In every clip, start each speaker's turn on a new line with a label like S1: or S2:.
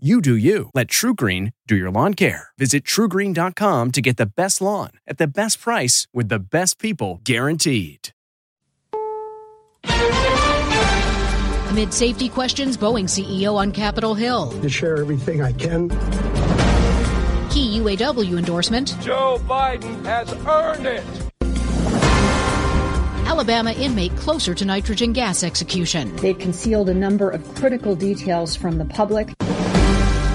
S1: You do you. Let TruGreen do your lawn care. Visit trugreen.com to get the best lawn at the best price with the best people guaranteed.
S2: Amid safety questions, Boeing CEO on Capitol Hill.
S3: To share everything I can.
S2: Key UAW endorsement.
S4: Joe Biden has earned it.
S2: Alabama inmate closer to nitrogen gas execution.
S5: They've concealed a number of critical details from the public.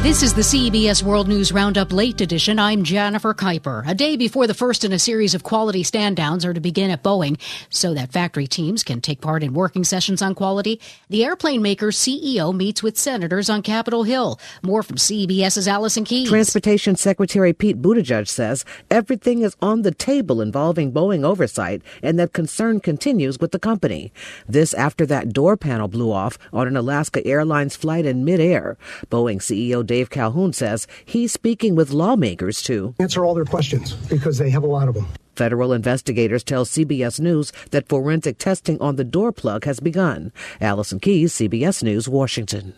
S2: This is the CBS World News Roundup Late Edition. I'm Jennifer Keiper. A day before the first in a series of quality stand downs are to begin at Boeing so that factory teams can take part in working sessions on quality, the airplane maker's CEO meets with senators on Capitol Hill. More from CBS's Allison Keyes.
S6: Transportation Secretary Pete Buttigieg says everything is on the table involving Boeing oversight and that concern continues with the company. This after that door panel blew off on an Alaska Airlines flight in midair. Boeing CEO Dave Calhoun says he's speaking with lawmakers to
S3: answer all their questions because they have a lot of them.
S6: Federal investigators tell CBS News that forensic testing on the door plug has begun. Allison Keyes, CBS News, Washington.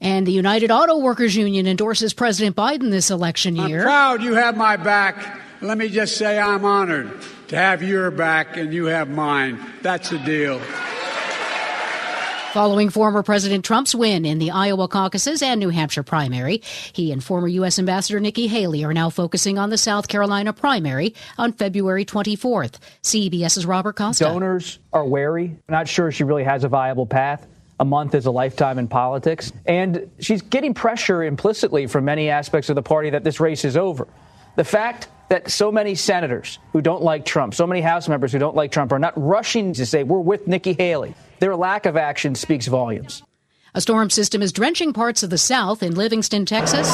S2: And the United Auto Workers Union endorses President Biden this election year.
S7: I'm proud you have my back. Let me just say I'm honored to have your back and you have mine. That's the deal.
S2: Following former President Trump's win in the Iowa caucuses and New Hampshire primary, he and former U.S. Ambassador Nikki Haley are now focusing on the South Carolina primary on February 24th. CBS's Robert Costa.
S8: Donors are wary, not sure she really has a viable path. A month is a lifetime in politics. And she's getting pressure implicitly from many aspects of the party that this race is over. The fact that so many senators who don't like Trump, so many House members who don't like Trump, are not rushing to say, we're with Nikki Haley. Their lack of action speaks volumes.
S2: A storm system is drenching parts of the South in Livingston, Texas.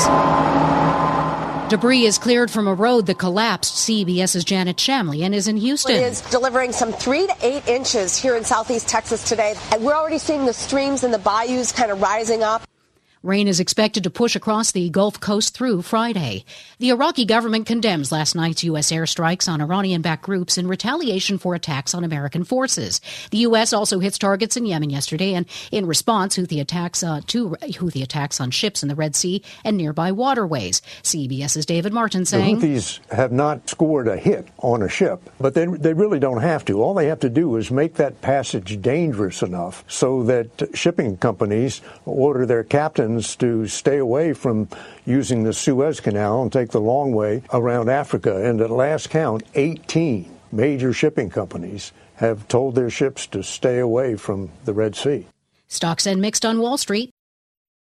S2: Debris is cleared from a road that collapsed. CBS's Janet Shamlian is in Houston.
S9: It is delivering some three to eight inches here in southeast Texas today. And we're already seeing the streams and the bayous kind of rising up.
S2: Rain is expected to push across the Gulf Coast through Friday. The Iraqi government condemns last night's U.S. airstrikes on Iranian backed groups in retaliation for attacks on American forces. The U.S. also hits targets in Yemen yesterday, and in response, Houthi attacks uh, to Houthi attacks on ships in the Red Sea and nearby waterways. CBS's David Martin saying
S10: the Houthis have not scored a hit on a ship, but they, they really don't have to. All they have to do is make that passage dangerous enough so that shipping companies order their captains to stay away from using the Suez Canal and take the long way around Africa. And at last count, 18 major shipping companies have told their ships to stay away from the Red Sea.
S2: Stocks end mixed on Wall Street.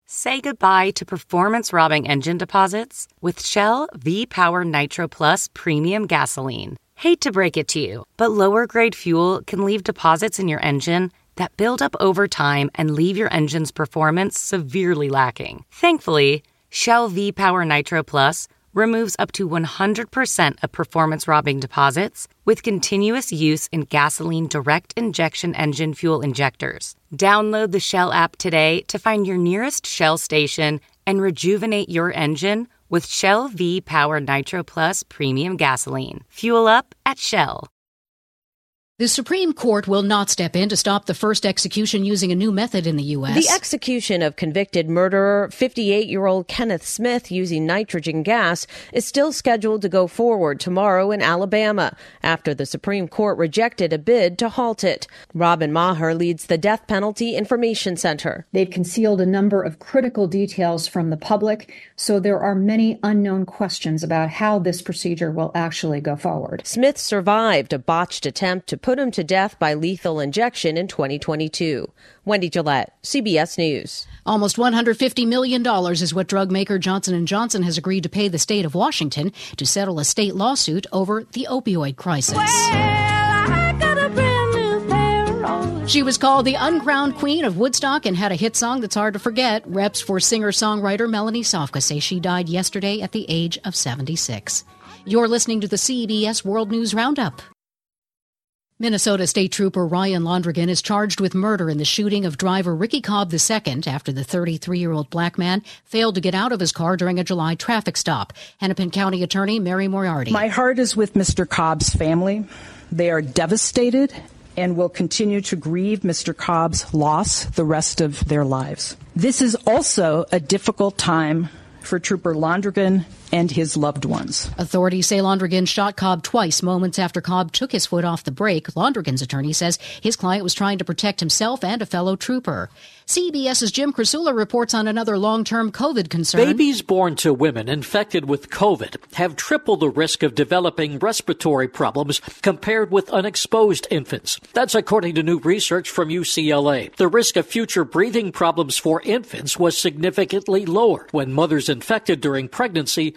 S11: Say goodbye to performance robbing engine deposits with Shell V Power Nitro Plus Premium Gasoline. Hate to break it to you, but lower grade fuel can leave deposits in your engine that build up over time and leave your engine's performance severely lacking. Thankfully, Shell V Power Nitro Plus removes up to 100% of performance robbing deposits with continuous use in gasoline direct injection engine fuel injectors. Download the Shell app today to find your nearest Shell station and rejuvenate your engine with Shell V Power Nitro Plus Premium Gasoline. Fuel up at Shell.
S2: The Supreme Court will not step in to stop the first execution using a new method in the U.S.
S12: The execution of convicted murderer 58 year old Kenneth Smith using nitrogen gas is still scheduled to go forward tomorrow in Alabama after the Supreme Court rejected a bid to halt it. Robin Maher leads the Death Penalty Information Center.
S5: They've concealed a number of critical details from the public, so there are many unknown questions about how this procedure will actually go forward.
S12: Smith survived a botched attempt to put him to death by lethal injection in 2022. Wendy Gillette, CBS News.
S2: Almost $150 million is what drug maker Johnson & Johnson has agreed to pay the state of Washington to settle a state lawsuit over the opioid crisis. She was called the uncrowned queen of Woodstock and had a hit song that's hard to forget. Reps for singer-songwriter Melanie Safka say she died yesterday at the age of 76. You're listening to the CBS World News Roundup. Minnesota State Trooper Ryan Londregan is charged with murder in the shooting of driver Ricky Cobb II after the 33 year old black man failed to get out of his car during a July traffic stop. Hennepin County Attorney Mary Moriarty.
S13: My heart is with Mr. Cobb's family. They are devastated and will continue to grieve Mr. Cobb's loss the rest of their lives. This is also a difficult time for Trooper Londregan and his loved ones.
S2: Authorities say Londregan shot Cobb twice moments after Cobb took his foot off the brake. Londregan's attorney says his client was trying to protect himself and a fellow trooper. CBS's Jim Krasula reports on another long-term COVID concern.
S14: Babies born to women infected with COVID have triple the risk of developing respiratory problems compared with unexposed infants. That's according to new research from UCLA. The risk of future breathing problems for infants was significantly lower when mothers infected during pregnancy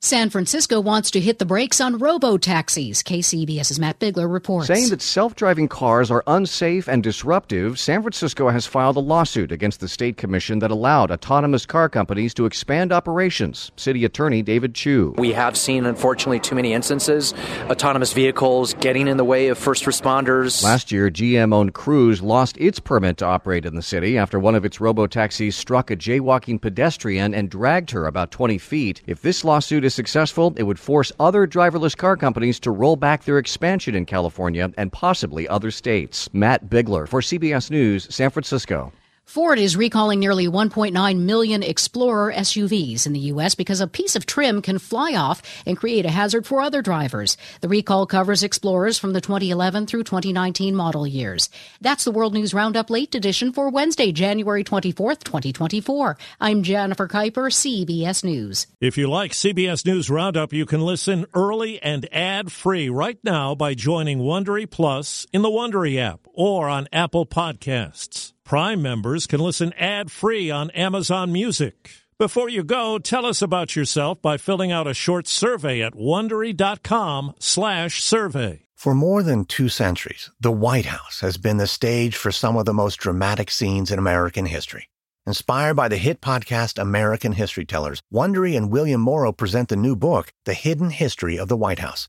S2: San Francisco wants to hit the brakes on robo-taxis. KCBS's Matt Bigler reports.
S15: Saying that self-driving cars are unsafe and disruptive, San Francisco has filed a lawsuit against the state commission that allowed autonomous car companies to expand operations. City Attorney David Chiu.
S16: We have seen, unfortunately, too many instances autonomous vehicles getting in the way of first responders.
S15: Last year, GM-owned Cruise lost its permit to operate in the city after one of its robo-taxis struck a jaywalking pedestrian and dragged her about 20 feet. If this lawsuit is successful, it would force other driverless car companies to roll back their expansion in California and possibly other states. Matt Bigler for CBS News, San Francisco.
S2: Ford is recalling nearly 1.9 million Explorer SUVs in the U.S. because a piece of trim can fly off and create a hazard for other drivers. The recall covers Explorers from the 2011 through 2019 model years. That's the World News Roundup Late Edition for Wednesday, January 24th, 2024. I'm Jennifer Keiper, CBS News.
S17: If you like CBS News Roundup, you can listen early and ad-free right now by joining Wondery Plus in the Wondery app or on Apple Podcasts. Prime members can listen ad-free on Amazon Music. Before you go, tell us about yourself by filling out a short survey at wondery.com/survey.
S18: For more than 2 centuries, the White House has been the stage for some of the most dramatic scenes in American history. Inspired by the hit podcast American History Tellers, Wondery and William Morrow present the new book, The Hidden History of the White House.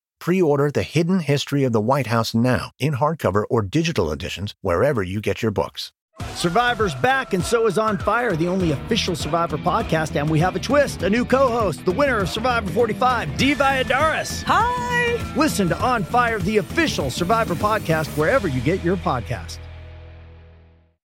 S18: Pre order The Hidden History of the White House now in hardcover or digital editions wherever you get your books.
S19: Survivor's back, and so is On Fire, the only official Survivor podcast. And we have a twist a new co host, the winner of Survivor 45, Dee Valladares.
S20: Hi!
S19: Listen to On Fire, the official Survivor podcast, wherever you get your podcast.